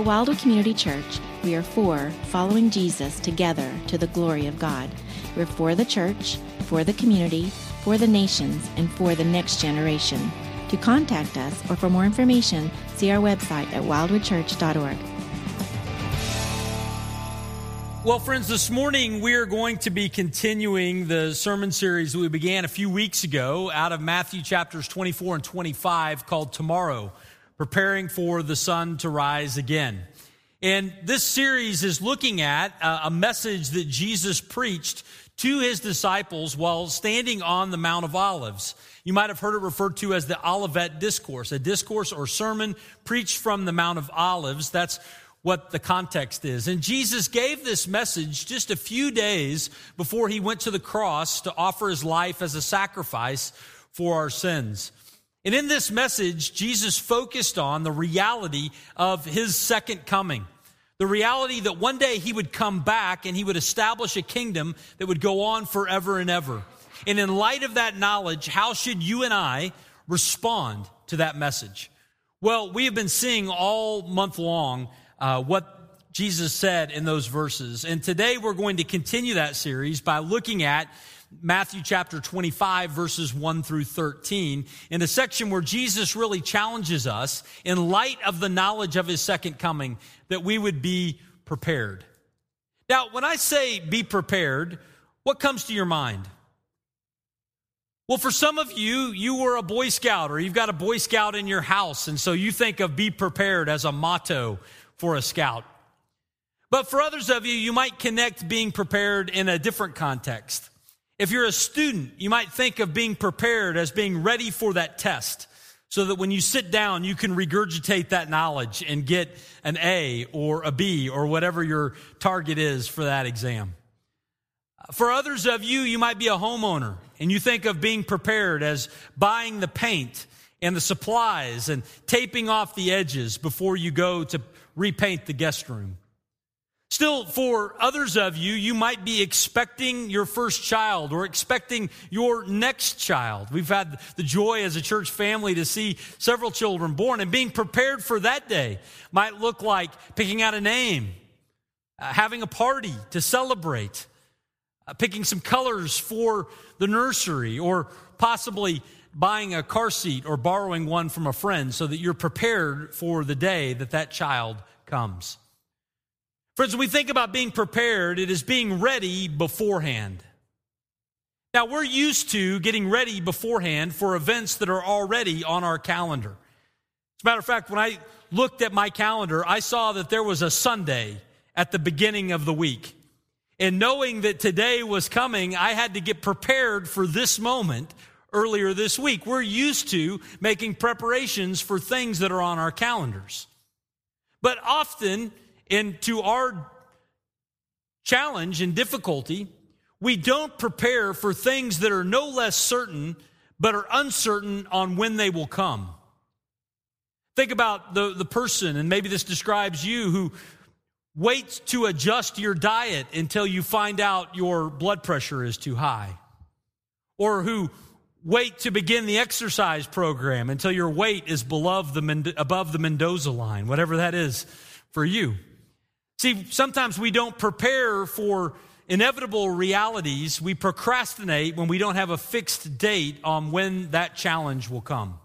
At Wildwood Community Church, we are for following Jesus together to the glory of God. We're for the church, for the community, for the nations, and for the next generation. To contact us or for more information, see our website at wildwoodchurch.org. Well, friends, this morning we are going to be continuing the sermon series we began a few weeks ago out of Matthew chapters 24 and 25 called Tomorrow, Preparing for the Sun to Rise Again. And this series is looking at uh, a message that Jesus preached to his disciples while standing on the Mount of Olives. You might have heard it referred to as the Olivet Discourse, a discourse or sermon preached from the Mount of Olives. That's what the context is. And Jesus gave this message just a few days before he went to the cross to offer his life as a sacrifice for our sins. And in this message, Jesus focused on the reality of his second coming. The reality that one day he would come back and he would establish a kingdom that would go on forever and ever. And in light of that knowledge, how should you and I respond to that message? Well, we have been seeing all month long uh, what Jesus said in those verses. And today we're going to continue that series by looking at Matthew chapter 25 verses 1 through 13 in a section where Jesus really challenges us in light of the knowledge of his second coming that we would be prepared. Now, when I say be prepared, what comes to your mind? Well, for some of you, you were a Boy Scout or you've got a Boy Scout in your house, and so you think of be prepared as a motto for a scout. But for others of you, you might connect being prepared in a different context. If you're a student, you might think of being prepared as being ready for that test so that when you sit down, you can regurgitate that knowledge and get an A or a B or whatever your target is for that exam. For others of you, you might be a homeowner and you think of being prepared as buying the paint and the supplies and taping off the edges before you go to repaint the guest room. Still, for others of you, you might be expecting your first child or expecting your next child. We've had the joy as a church family to see several children born, and being prepared for that day might look like picking out a name, uh, having a party to celebrate, uh, picking some colors for the nursery, or possibly buying a car seat or borrowing one from a friend so that you're prepared for the day that that child comes. Friends, when we think about being prepared, it is being ready beforehand. Now, we're used to getting ready beforehand for events that are already on our calendar. As a matter of fact, when I looked at my calendar, I saw that there was a Sunday at the beginning of the week. And knowing that today was coming, I had to get prepared for this moment earlier this week. We're used to making preparations for things that are on our calendars. But often, into our challenge and difficulty, we don't prepare for things that are no less certain, but are uncertain on when they will come. Think about the, the person, and maybe this describes you, who waits to adjust your diet until you find out your blood pressure is too high. Or who wait to begin the exercise program until your weight is below the, above the Mendoza line, whatever that is for you. See, sometimes we don't prepare for inevitable realities. We procrastinate when we don't have a fixed date on when that challenge will come.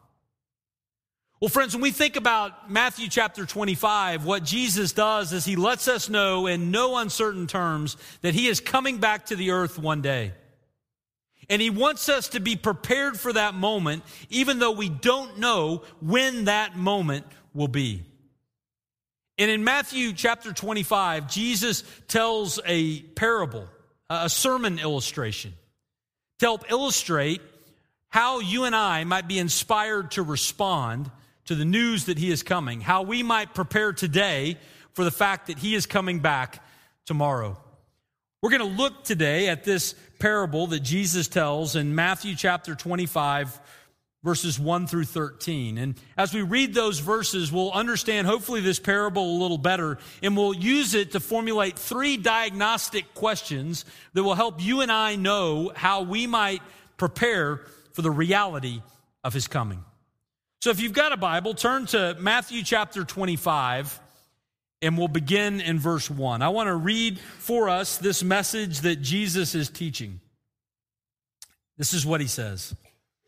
Well, friends, when we think about Matthew chapter 25, what Jesus does is he lets us know in no uncertain terms that he is coming back to the earth one day. And he wants us to be prepared for that moment, even though we don't know when that moment will be. And in Matthew chapter 25, Jesus tells a parable, a sermon illustration, to help illustrate how you and I might be inspired to respond to the news that he is coming, how we might prepare today for the fact that he is coming back tomorrow. We're going to look today at this parable that Jesus tells in Matthew chapter 25, verses 1 through 13. And as we read those verses, we'll understand hopefully this parable a little better, and we'll use it to formulate three diagnostic questions that will help you and I know how we might prepare for the reality of his coming. So if you've got a Bible, turn to Matthew chapter 25. and we'll begin in verse 1. I want to read for us this message that Jesus is teaching. This is what he says.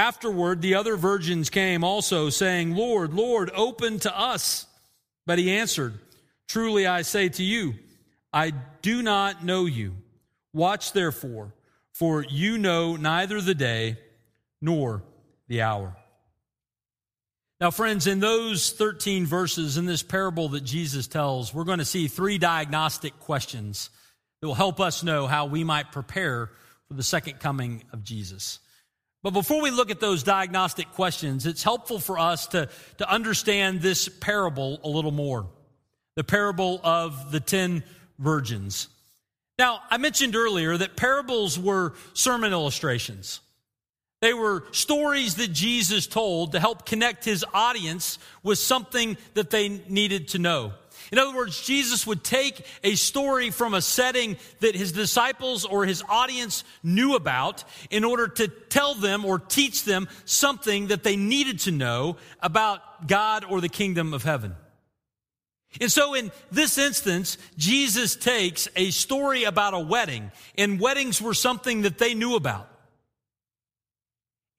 Afterward, the other virgins came also, saying, Lord, Lord, open to us. But he answered, Truly I say to you, I do not know you. Watch therefore, for you know neither the day nor the hour. Now, friends, in those 13 verses in this parable that Jesus tells, we're going to see three diagnostic questions that will help us know how we might prepare for the second coming of Jesus. But before we look at those diagnostic questions, it's helpful for us to, to understand this parable a little more. The parable of the ten virgins. Now, I mentioned earlier that parables were sermon illustrations. They were stories that Jesus told to help connect his audience with something that they needed to know. In other words, Jesus would take a story from a setting that his disciples or his audience knew about in order to tell them or teach them something that they needed to know about God or the kingdom of heaven. And so in this instance, Jesus takes a story about a wedding, and weddings were something that they knew about.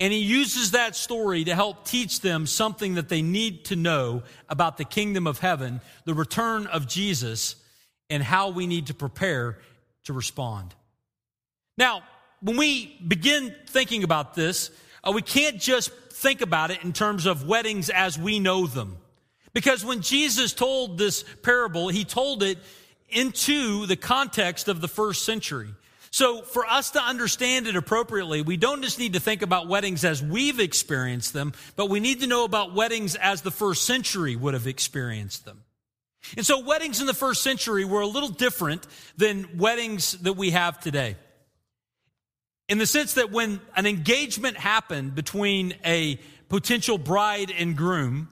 And he uses that story to help teach them something that they need to know about the kingdom of heaven, the return of Jesus, and how we need to prepare to respond. Now, when we begin thinking about this, uh, we can't just think about it in terms of weddings as we know them. Because when Jesus told this parable, he told it into the context of the first century. So for us to understand it appropriately, we don't just need to think about weddings as we've experienced them, but we need to know about weddings as the first century would have experienced them. And so weddings in the first century were a little different than weddings that we have today. In the sense that when an engagement happened between a potential bride and groom,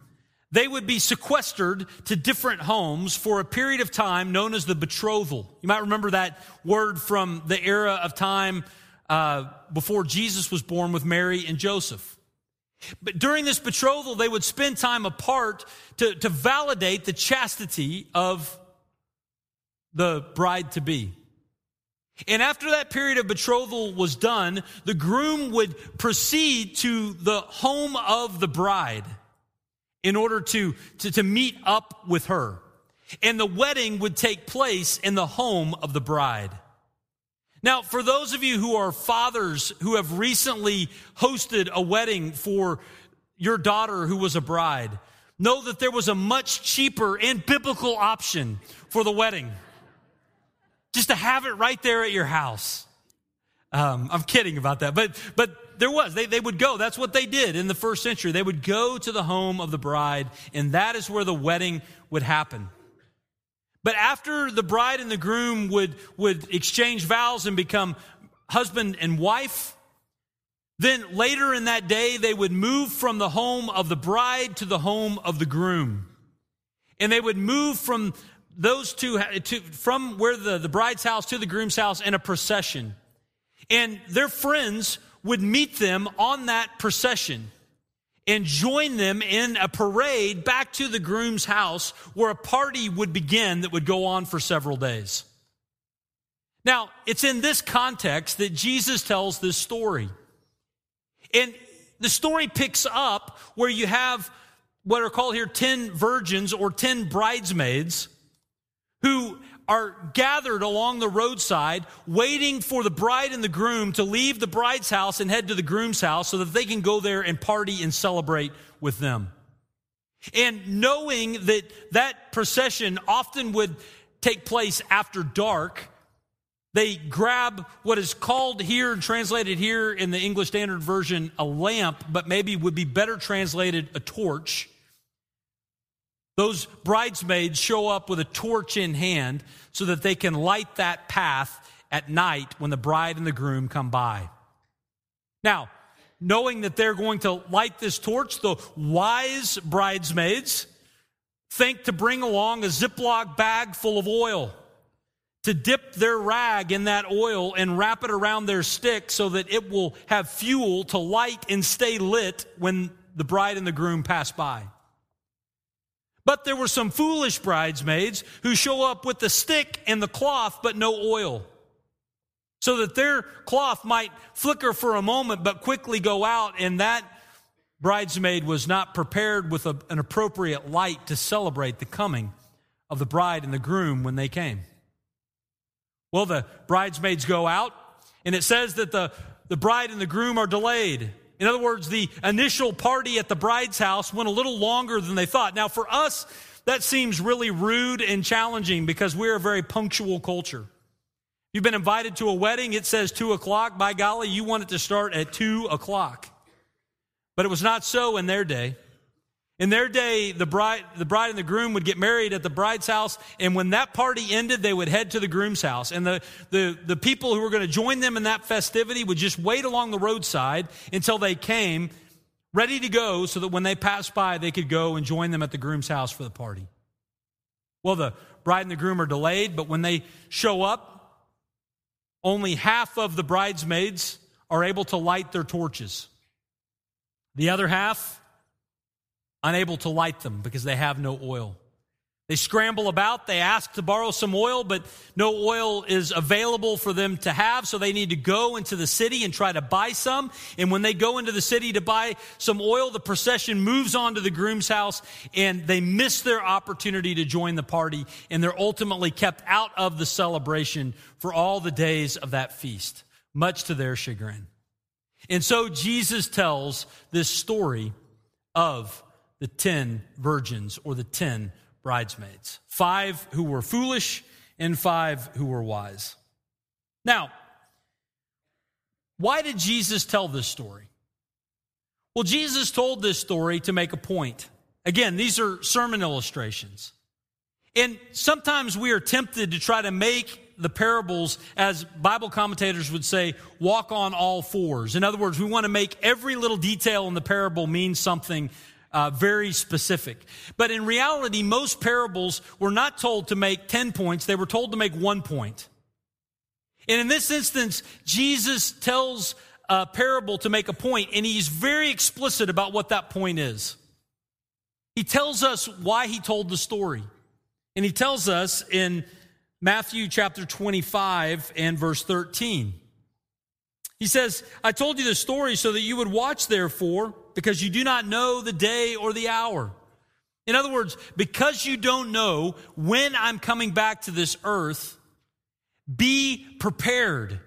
they would be sequestered to different homes for a period of time known as the betrothal. You might remember that word from the era of time uh, before Jesus was born with Mary and Joseph. But during this betrothal, they would spend time apart to, to validate the chastity of the bride to be. And after that period of betrothal was done, the groom would proceed to the home of the bride in order to, to, to meet up with her. And the wedding would take place in the home of the bride. Now, for those of you who are fathers who have recently hosted a wedding for your daughter who was a bride, know that there was a much cheaper and biblical option for the wedding. Just to have it right there at your house. Um, I'm kidding about that, but, but there was. They, they would go. That's what they did in the first century. They would go to the home of the bride, and that is where the wedding would happen. But after the bride and the groom would, would exchange vows and become husband and wife, then later in that day, they would move from the home of the bride to the home of the groom. And they would move from those two, to, from where the, the bride's house to the groom's house in a procession. And their friends would meet them on that procession and join them in a parade back to the groom's house where a party would begin that would go on for several days. Now, it's in this context that Jesus tells this story. And the story picks up where you have what are called here 10 virgins or 10 bridesmaids who are gathered along the roadside, waiting for the bride and the groom to leave the bride's house and head to the groom's house so that they can go there and party and celebrate with them. And knowing that that procession often would take place after dark, they grab what is called here and translated here in the English Standard Version a lamp, but maybe would be better translated a torch. Those bridesmaids show up with a torch in hand so that they can light that path at night when the bride and the groom come by. Now, knowing that they're going to light this torch, the wise bridesmaids think to bring along a Ziploc bag full of oil to dip their rag in that oil and wrap it around their stick so that it will have fuel to light and stay lit when the bride and the groom pass by. But there were some foolish bridesmaids who show up with the stick and the cloth, but no oil. So that their cloth might flicker for a moment, but quickly go out, and that bridesmaid was not prepared with a, an appropriate light to celebrate the coming of the bride and the groom when they came. Well, the bridesmaids go out, and it says that the, the bride and the groom are delayed. In other words, the initial party at the bride's house went a little longer than they thought. Now, for us, that seems really rude and challenging because we're a very punctual culture. You've been invited to a wedding, it says two o'clock. By golly, you want it to start at two o'clock. But it was not so in their day. In their day, the bride, the bride and the groom would get married at the bride's house, and when that party ended, they would head to the groom's house. And the, the, the people who were going to join them in that festivity would just wait along the roadside until they came ready to go so that when they passed by, they could go and join them at the groom's house for the party. Well, the bride and the groom are delayed, but when they show up, only half of the bridesmaids are able to light their torches. The other half, unable to light them because they have no oil. They scramble about, they ask to borrow some oil, but no oil is available for them to have, so they need to go into the city and try to buy some. And when they go into the city to buy some oil, the procession moves on to the groom's house and they miss their opportunity to join the party, and they're ultimately kept out of the celebration for all the days of that feast, much to their chagrin. And so Jesus tells this story of the 10 virgins or the 10 bridesmaids. Five who were foolish and five who were wise. Now, why did Jesus tell this story? Well, Jesus told this story to make a point. Again, these are sermon illustrations. And sometimes we are tempted to try to make the parables, as Bible commentators would say, walk on all fours. In other words, we want to make every little detail in the parable mean something uh, very specific. But in reality, most parables were not told to make 10 points, they were told to make one point. And in this instance, Jesus tells a parable to make a point, and he's very explicit about what that point is. He tells us why he told the story. And he tells us in Matthew chapter 25 and verse 13. He says, I told you the story so that you would watch, therefore, because you do not know the day or the hour. In other words, because you don't know when I'm coming back to this earth, be prepared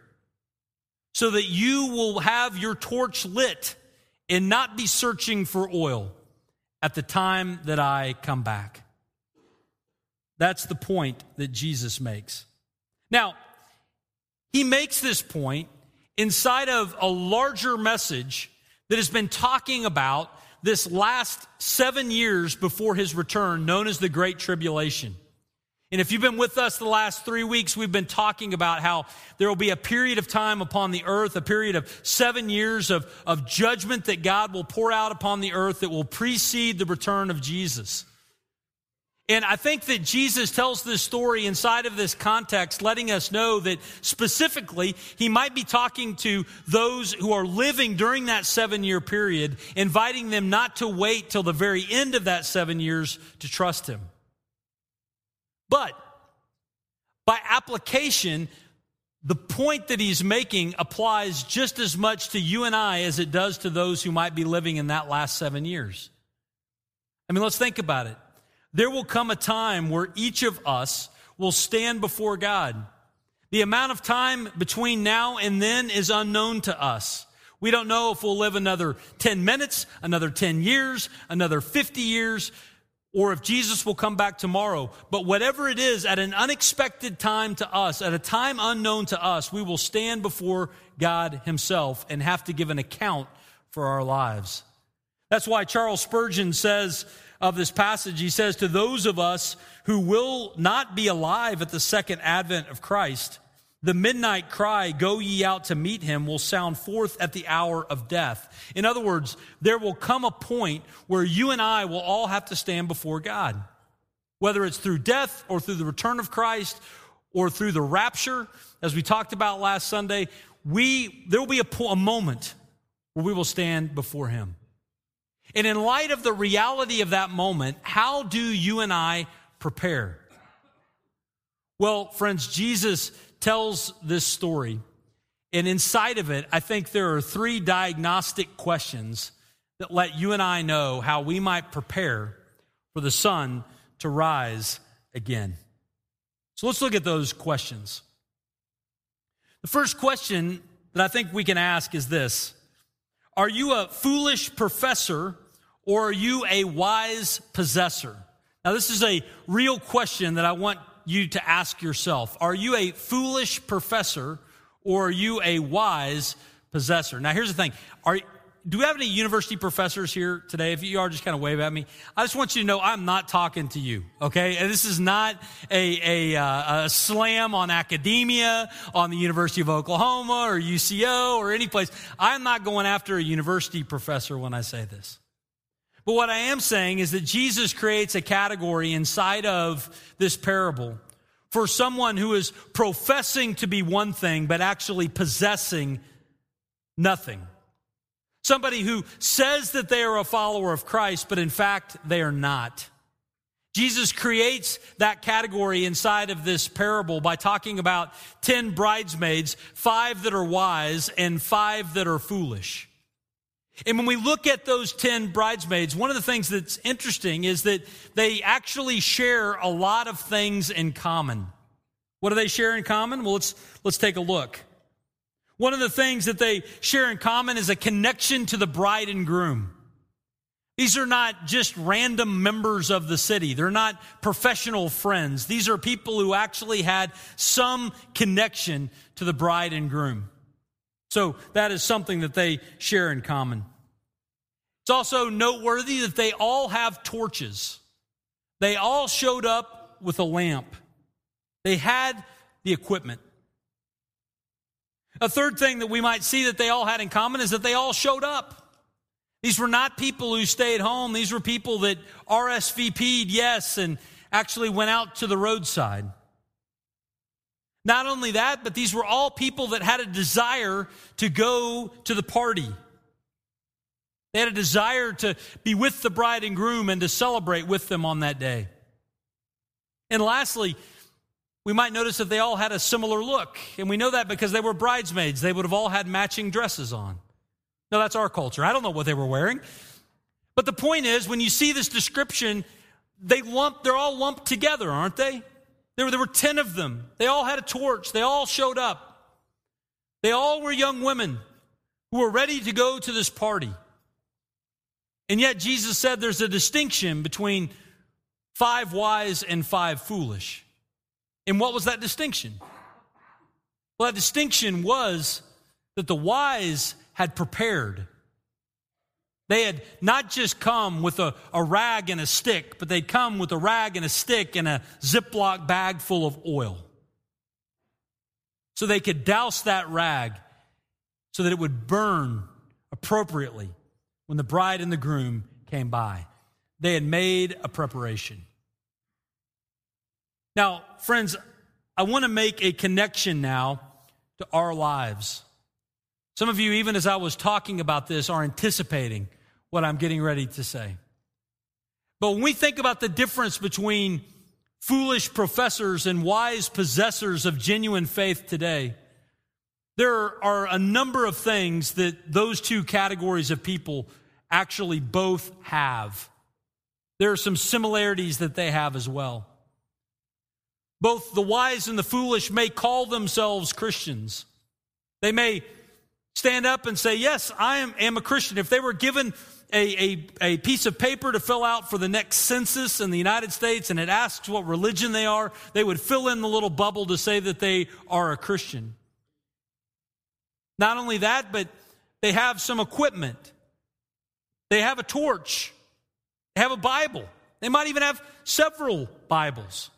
so that you will have your torch lit and not be searching for oil at the time that I come back. That's the point that Jesus makes. Now, he makes this point inside of a larger message that has been talking about this last seven years before his return, known as the Great Tribulation. And if you've been with us the last three weeks, we've been talking about how there will be a period of time upon the earth, a period of seven years of, of judgment that God will pour out upon the earth that will precede the return of Jesus. And I think that Jesus tells this story inside of this context, letting us know that specifically he might be talking to those who are living during that seven year period, inviting them not to wait till the very end of that seven years to trust him. But by application, the point that he's making applies just as much to you and I as it does to those who might be living in that last seven years. I mean, let's think about it there will come a time where each of us will stand before God. The amount of time between now and then is unknown to us. We don't know if we'll live another 10 minutes, another 10 years, another 50 years, or if Jesus will come back tomorrow. But whatever it is, at an unexpected time to us, at a time unknown to us, we will stand before God Himself and have to give an account for our lives. That's why Charles Spurgeon says of this passage, he says, To those of us who will not be alive at the second advent of Christ, the midnight cry, Go ye out to meet him, will sound forth at the hour of death. In other words, there will come a point where you and I will all have to stand before God. Whether it's through death or through the return of Christ or through the rapture, as we talked about last Sunday, we, there will be a, a moment where we will stand before him. And in light of the reality of that moment, how do you and I prepare? Well, friends, Jesus tells this story. And inside of it, I think there are three diagnostic questions that let you and I know how we might prepare for the sun to rise again. So let's look at those questions. The first question that I think we can ask is this Are you a foolish professor or are you a wise possessor? Now, this is a real question that I want you to ask yourself Are you a foolish professor or are you a wise possessor? Now, here's the thing. Are, do we have any university professors here today? If you are, just kind of wave at me. I just want you to know I'm not talking to you, okay? And this is not a, a, uh, a slam on academia, on the University of Oklahoma or UCO or any place. I'm not going after a university professor when I say this. But what I am saying is that Jesus creates a category inside of this parable for someone who is professing to be one thing, but actually possessing nothing. Somebody who says that they are a follower of Christ, but in fact, they are not. Jesus creates that category inside of this parable by talking about 10 bridesmaids, five that are wise and five that are foolish. And when we look at those 10 bridesmaids, one of the things that's interesting is that they actually share a lot of things in common. What do they share in common? Well, let's, let's take a look. One of the things that they share in common is a connection to the bride and groom. These are not just random members of the city. They're not professional friends. These are people who actually had some connection to the bride and groom. So that is something that they share in common. It's also noteworthy that they all have torches. They all showed up with a lamp. They had the equipment. A third thing that we might see that they all had in common is that they all showed up. These were not people who stayed home. These were people that RSVP'd yes and actually went out to the roadside. Not only that, but these were all people that had a desire to go to the party. They had a desire to be with the bride and groom and to celebrate with them on that day. And lastly, we might notice that they all had a similar look. And we know that because they were bridesmaids. They would have all had matching dresses on. Now, that's our culture. I don't know what they were wearing. But the point is, when you see this description, they lump, they're all lumped together, aren't they? There were, there were 10 of them. They all had a torch. They all showed up. They all were young women who were ready to go to this party. And yet Jesus said there's a distinction between five wise and five foolish. And what was that distinction? Well, that distinction was that the wise had prepared. They had not just come with a, a rag and a stick, but they'd come with a rag and a stick and a Ziploc bag full of oil. So they could douse that rag so that it would burn appropriately when the bride and the groom came by. They had made a preparation. Now, friends, I want to make a connection now to our lives. Some of you, even as I was talking about this, are anticipating what I'm getting ready to say. But when we think about the difference between foolish professors and wise possessors of genuine faith today, there are a number of things that those two categories of people actually both have. There are some similarities that they have as well. Both the wise and the foolish may call themselves Christians. They may stand up and say, Yes, I am, am a Christian. If they were given a, a, a, piece of paper to fill out for the next census in the United States and it asks what religion they are, they would fill in the little bubble to say that they are a Christian. Not only that, but they have some equipment. They have a torch. They have a Bible. They might even have several Bibles.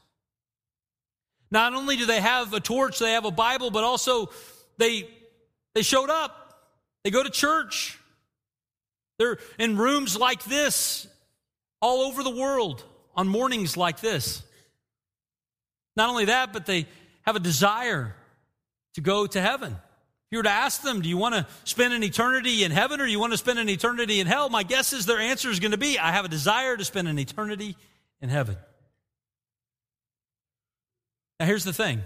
Not only do they have a torch, they have a Bible, but also they, they showed up. They go to church. They're in rooms like this all over the world on mornings like this. Not only that, but they have a desire to go to heaven. If you were to ask them, do you want to spend an eternity in heaven or do you want to spend an eternity in hell? My guess is their answer is going to be, I have a desire to spend an eternity in heaven. Now, here's the thing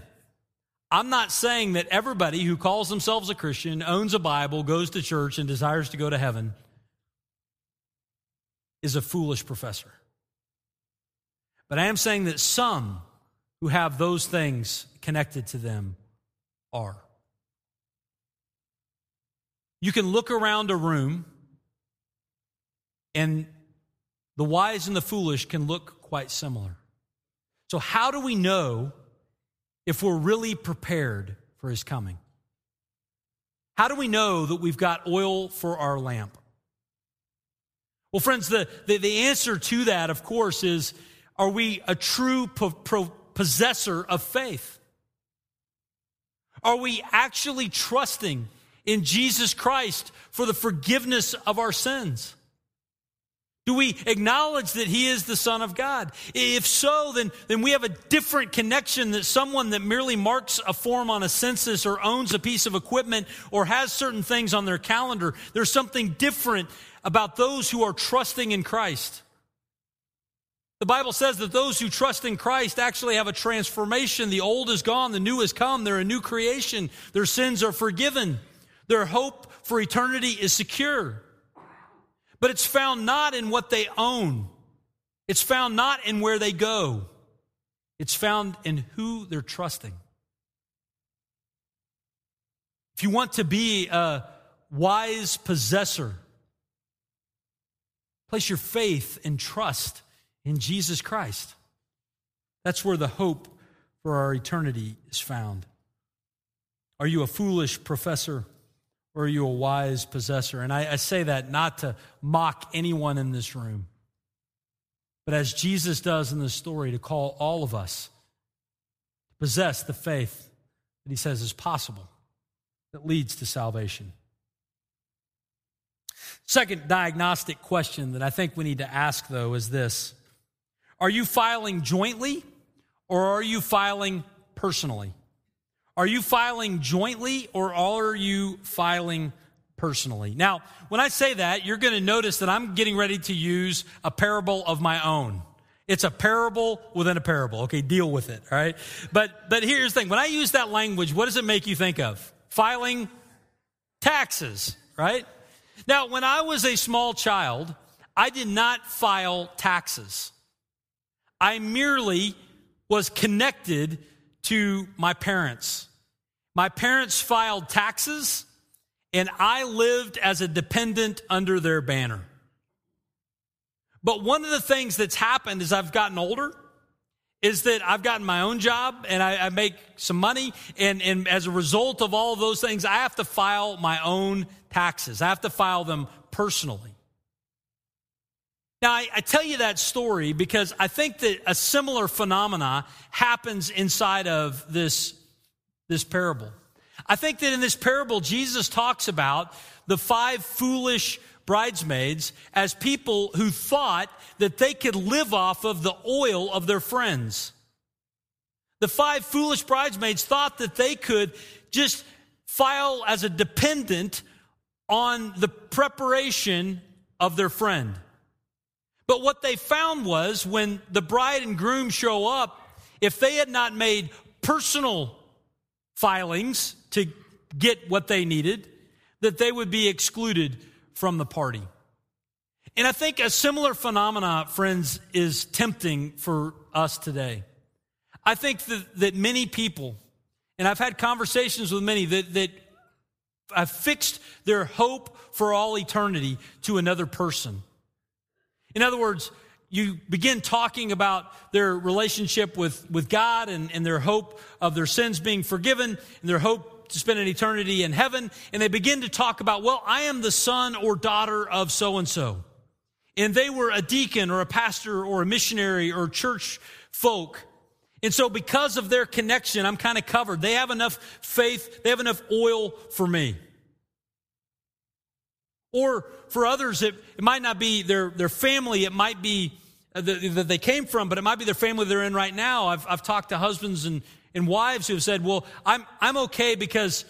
I'm not saying that everybody who calls themselves a Christian, owns a Bible, goes to church, and desires to go to heaven is a foolish professor. But I am saying that some who have those things connected to them are. You can look around a room, and the wise and the foolish can look quite similar. So, how do we know if we're really prepared for his coming? How do we know that we've got oil for our lamp? Well, friends, the, the, the answer to that, of course, is are we a true po- pro- possessor of faith? Are we actually trusting in Jesus Christ for the forgiveness of our sins? Do we acknowledge that He is the Son of God? If so, then, then we have a different connection that someone that merely marks a form on a census or owns a piece of equipment or has certain things on their calendar. There's something different about those who are trusting in Christ. The Bible says that those who trust in Christ actually have a transformation. The old is gone, the new has come. They're a new creation. Their sins are forgiven. Their hope for eternity is secure. But it's found not in what they own, it's found not in where they go, it's found in who they're trusting. If you want to be a wise possessor, Place your faith and trust in Jesus Christ. That's where the hope for our eternity is found. Are you a foolish professor or are you a wise possessor? And I, I, say that not to mock anyone in this room, but as Jesus does in the story, to call all of us to possess the faith that he says is possible that leads to salvation. Second diagnostic question that I think we need to ask, though, is this Are you filing jointly or are you filing personally? Are you filing jointly or are you filing personally? Now, when I say that, you're going to notice that I'm getting ready to use a parable of my own. It's a parable within a parable. Okay, deal with it, all right? But but here's the thing. When I use that language, what does it make you think of? Filing taxes, right? Now, when I was a small child, I did not file taxes. I merely was connected to my parents. My parents filed taxes, and I lived as a dependent under their banner. But one of the things that's happened as I've gotten older is that I've gotten my own job and I, I, make some money. And, and as a result of all of those things, I have to file my own taxes. I have to file them personally. Now, I, I tell you that story because I think that a similar phenomena happens inside of this, this parable. I think that in this parable, Jesus talks about the five foolish bridesmaids as people who thought that they could live off of the oil of their friends. The five foolish bridesmaids thought that they could just file as a dependent on the preparation of their friend. But what they found was when the bride and groom show up, if they had not made personal filings to get what they needed, that they would be excluded from the party. And I think a similar phenomena, friends, is tempting for us today. I think that, that many people, and I've had conversations with many that, that have fixed their hope for all eternity to another person. In other words, you begin talking about their relationship with, with God and, and their hope of their sins being forgiven and their hope to spend an eternity in heaven. And they begin to talk about, well, I am the son or daughter of so and so. And they were a deacon or a pastor or a missionary or church folk. And so, because of their connection, I'm kind of covered. They have enough faith, they have enough oil for me. Or for others, it, it might not be their, their family, it might be uh, that they came from, but it might be their family they're in right now. I've, I've talked to husbands and, and wives who have said, Well, I'm, I'm okay because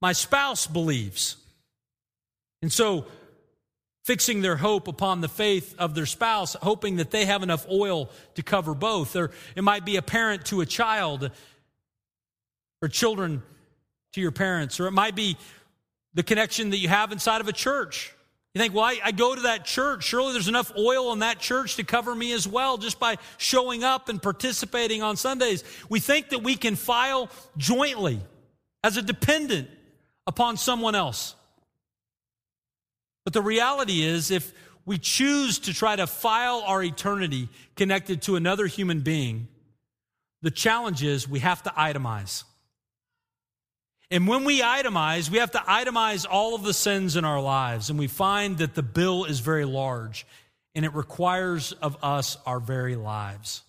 my spouse believes. And so, fixing their hope upon the faith of their spouse, hoping that they have enough oil to cover both. Or it might be a parent to a child, or children to your parents, or it might be the connection that you have inside of a church. You think, well, I, I, go to that church. Surely there's enough oil in that church to cover me as well just by showing up and participating on Sundays. We think that we can file jointly as a dependent upon someone else. But the reality is, if we choose to try to file our eternity connected to another human being, the challenge is we have to itemize. And when we itemize, we have to itemize all of the sins in our lives. And we find that the bill is very large and it requires of us our very lives.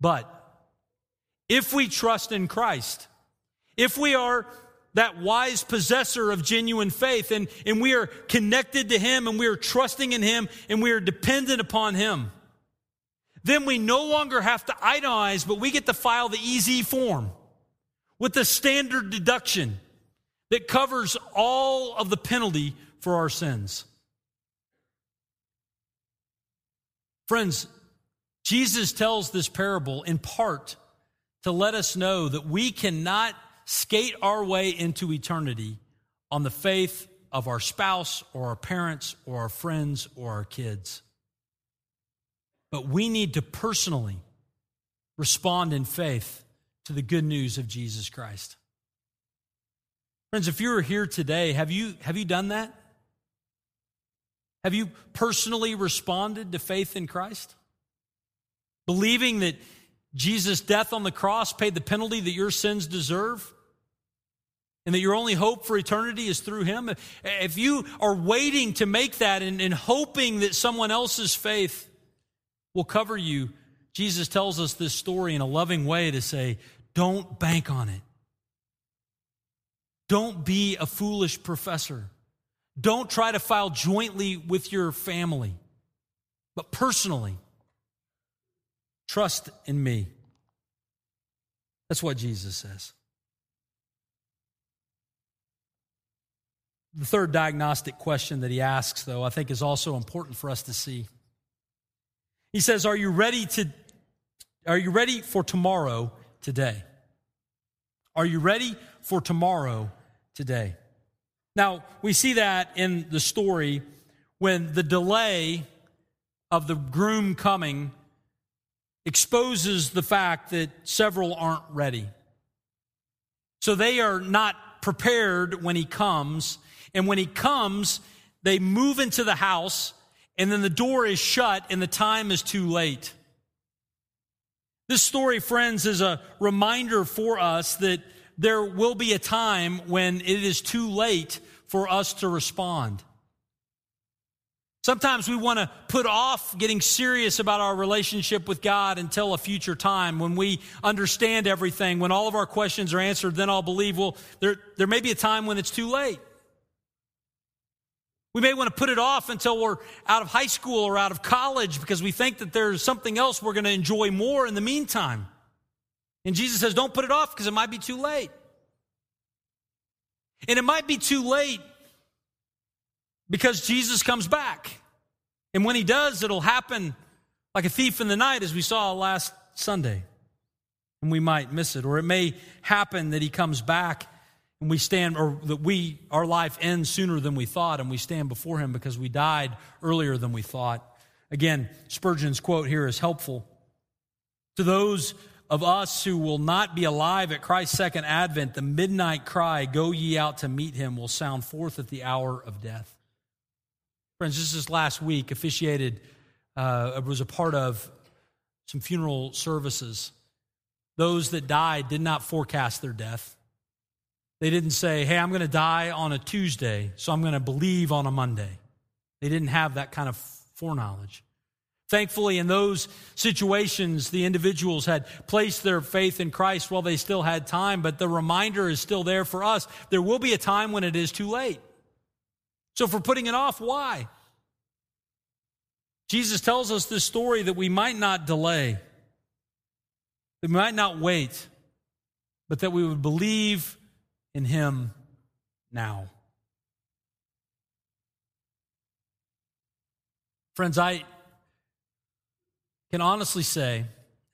But if we trust in Christ, if we are that wise possessor of genuine faith and, and we are connected to Him and we are trusting in Him and we are dependent upon Him, then we no longer have to itemize, but we get to file the easy form with the standard deduction that covers all of the penalty for our sins. Friends, Jesus tells this parable in part to let us know that we cannot skate our way into eternity on the faith of our spouse or our parents or our friends or our kids. But we need to personally respond in faith to the good news of Jesus Christ. Friends, if you're here today, have you, have you done that? Have you personally responded to faith in Christ? Believing that Jesus' death on the cross paid the penalty that your sins deserve? And that your only hope for eternity is through Him? If you are waiting to make that and, and hoping that someone else's faith will cover you, Jesus tells us this story in a loving way to say, don't bank on it. Don't be a foolish professor. Don't try to file jointly with your family, but personally, trust in me. That's what Jesus says. The third diagnostic question that he asks, though, I think is also important for us to see. He says, Are you ready to are you ready for tomorrow today? Are you ready for tomorrow today? Now, we see that in the story when the delay of the groom coming exposes the fact that several aren't ready. So they are not prepared when he comes. And when he comes, they move into the house, and then the door is shut, and the time is too late. This story, friends, is a reminder for us that there will be a time when it is too late for us to respond. Sometimes we want to put off getting serious about our relationship with God until a future time when we understand everything, when all of our questions are answered, then I'll believe, well, there, there may be a time when it's too late. We may want to put it off until we're out of high school or out of college because we think that there's something else we're going to enjoy more in the meantime. And Jesus says, don't put it off because it might be too late. And it might be too late because Jesus comes back. And when he does, it'll happen like a thief in the night, as we saw last Sunday. And we might miss it. Or it may happen that he comes back and we stand, or that we, our life ends sooner than we thought, and we stand before him because we died earlier than we thought. Again, Spurgeon's quote here is helpful. To those of us who will not be alive at Christ's second advent, the midnight cry, Go ye out to meet him, will sound forth at the hour of death. Friends, this last week, officiated, uh, was a part of some funeral services. Those that died did not forecast their death. They didn't say, Hey, I'm going to die on a Tuesday, so I'm going to believe on a Monday. They didn't have that kind of foreknowledge. Thankfully, in those situations, the individuals had placed their faith in Christ while they still had time, but the reminder is still there for us. There will be a time when it is too late. So, we're putting it off, why? Jesus tells us this story that we might not delay, that we might not wait, but that we would believe in Him now. Friends, I can honestly say,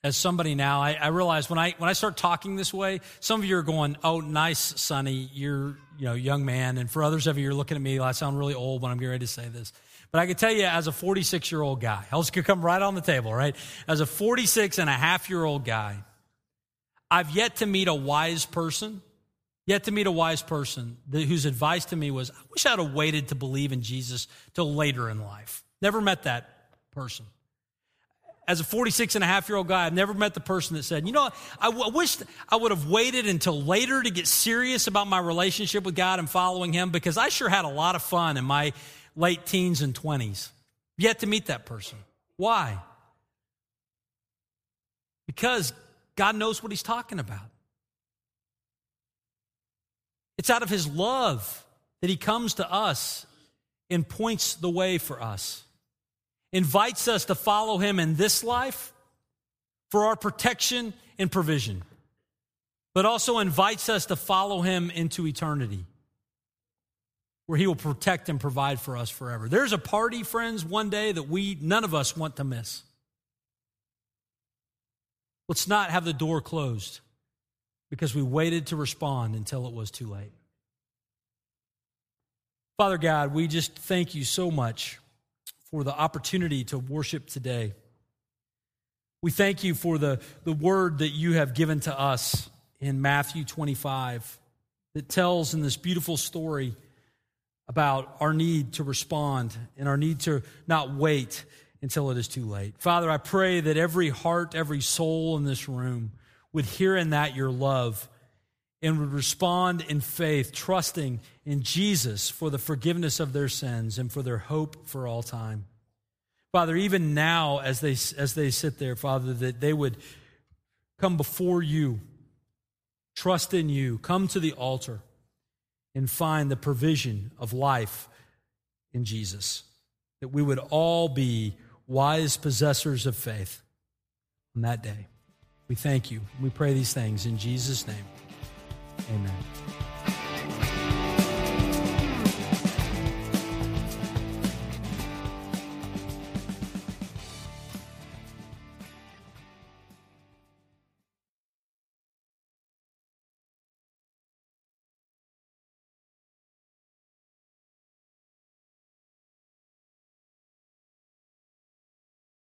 as somebody now, I, I, realize when I when I start talking this way, some of you are going, "Oh, nice, Sonny, you're you know young man," and for others of you, you're looking at me. I sound really old when I'm getting ready to say this. But I can tell you, as a 46 year old guy, I'll just come right on the table, right? As a 46 and a half year old guy, I've yet to meet a wise person, yet to meet a wise person whose advice to me was, "I wish I'd have waited to believe in Jesus till later in life." Never met that person as a 46 and a half year old guy, I've never met the person that said, you know, I, w- I wish I would have waited until later to get serious about my relationship with God and following Him because I sure had a lot of fun in my late teens and 20s. Yet to meet that person. Why? Because God knows what He's talking about. It's out of His love that He comes to us and points the way for us invites us to follow him in this life for our protection and provision, but also invites us to follow him into eternity where he will protect and provide for us forever. There's a party, friends, one day that we, none of us want to miss. Let's not have the door closed because we waited to respond until it was too late. Father God, we just thank you so much for the opportunity to worship today. We thank you for the, the word that you have given to us in Matthew 25 that tells in this beautiful story about our need to respond and our need to not wait until it is too late. Father, I pray that every heart, every soul in this room would hear in that your love and would respond in faith, trusting in Jesus for the forgiveness of their sins and for their hope for all time. Father, even now as they, as they sit there, Father, that they would come before you, trust in you, come to the altar, and find the provision of life in Jesus. That we would all be wise possessors of faith on that day. We thank you. We pray these things in Jesus' name. Amen.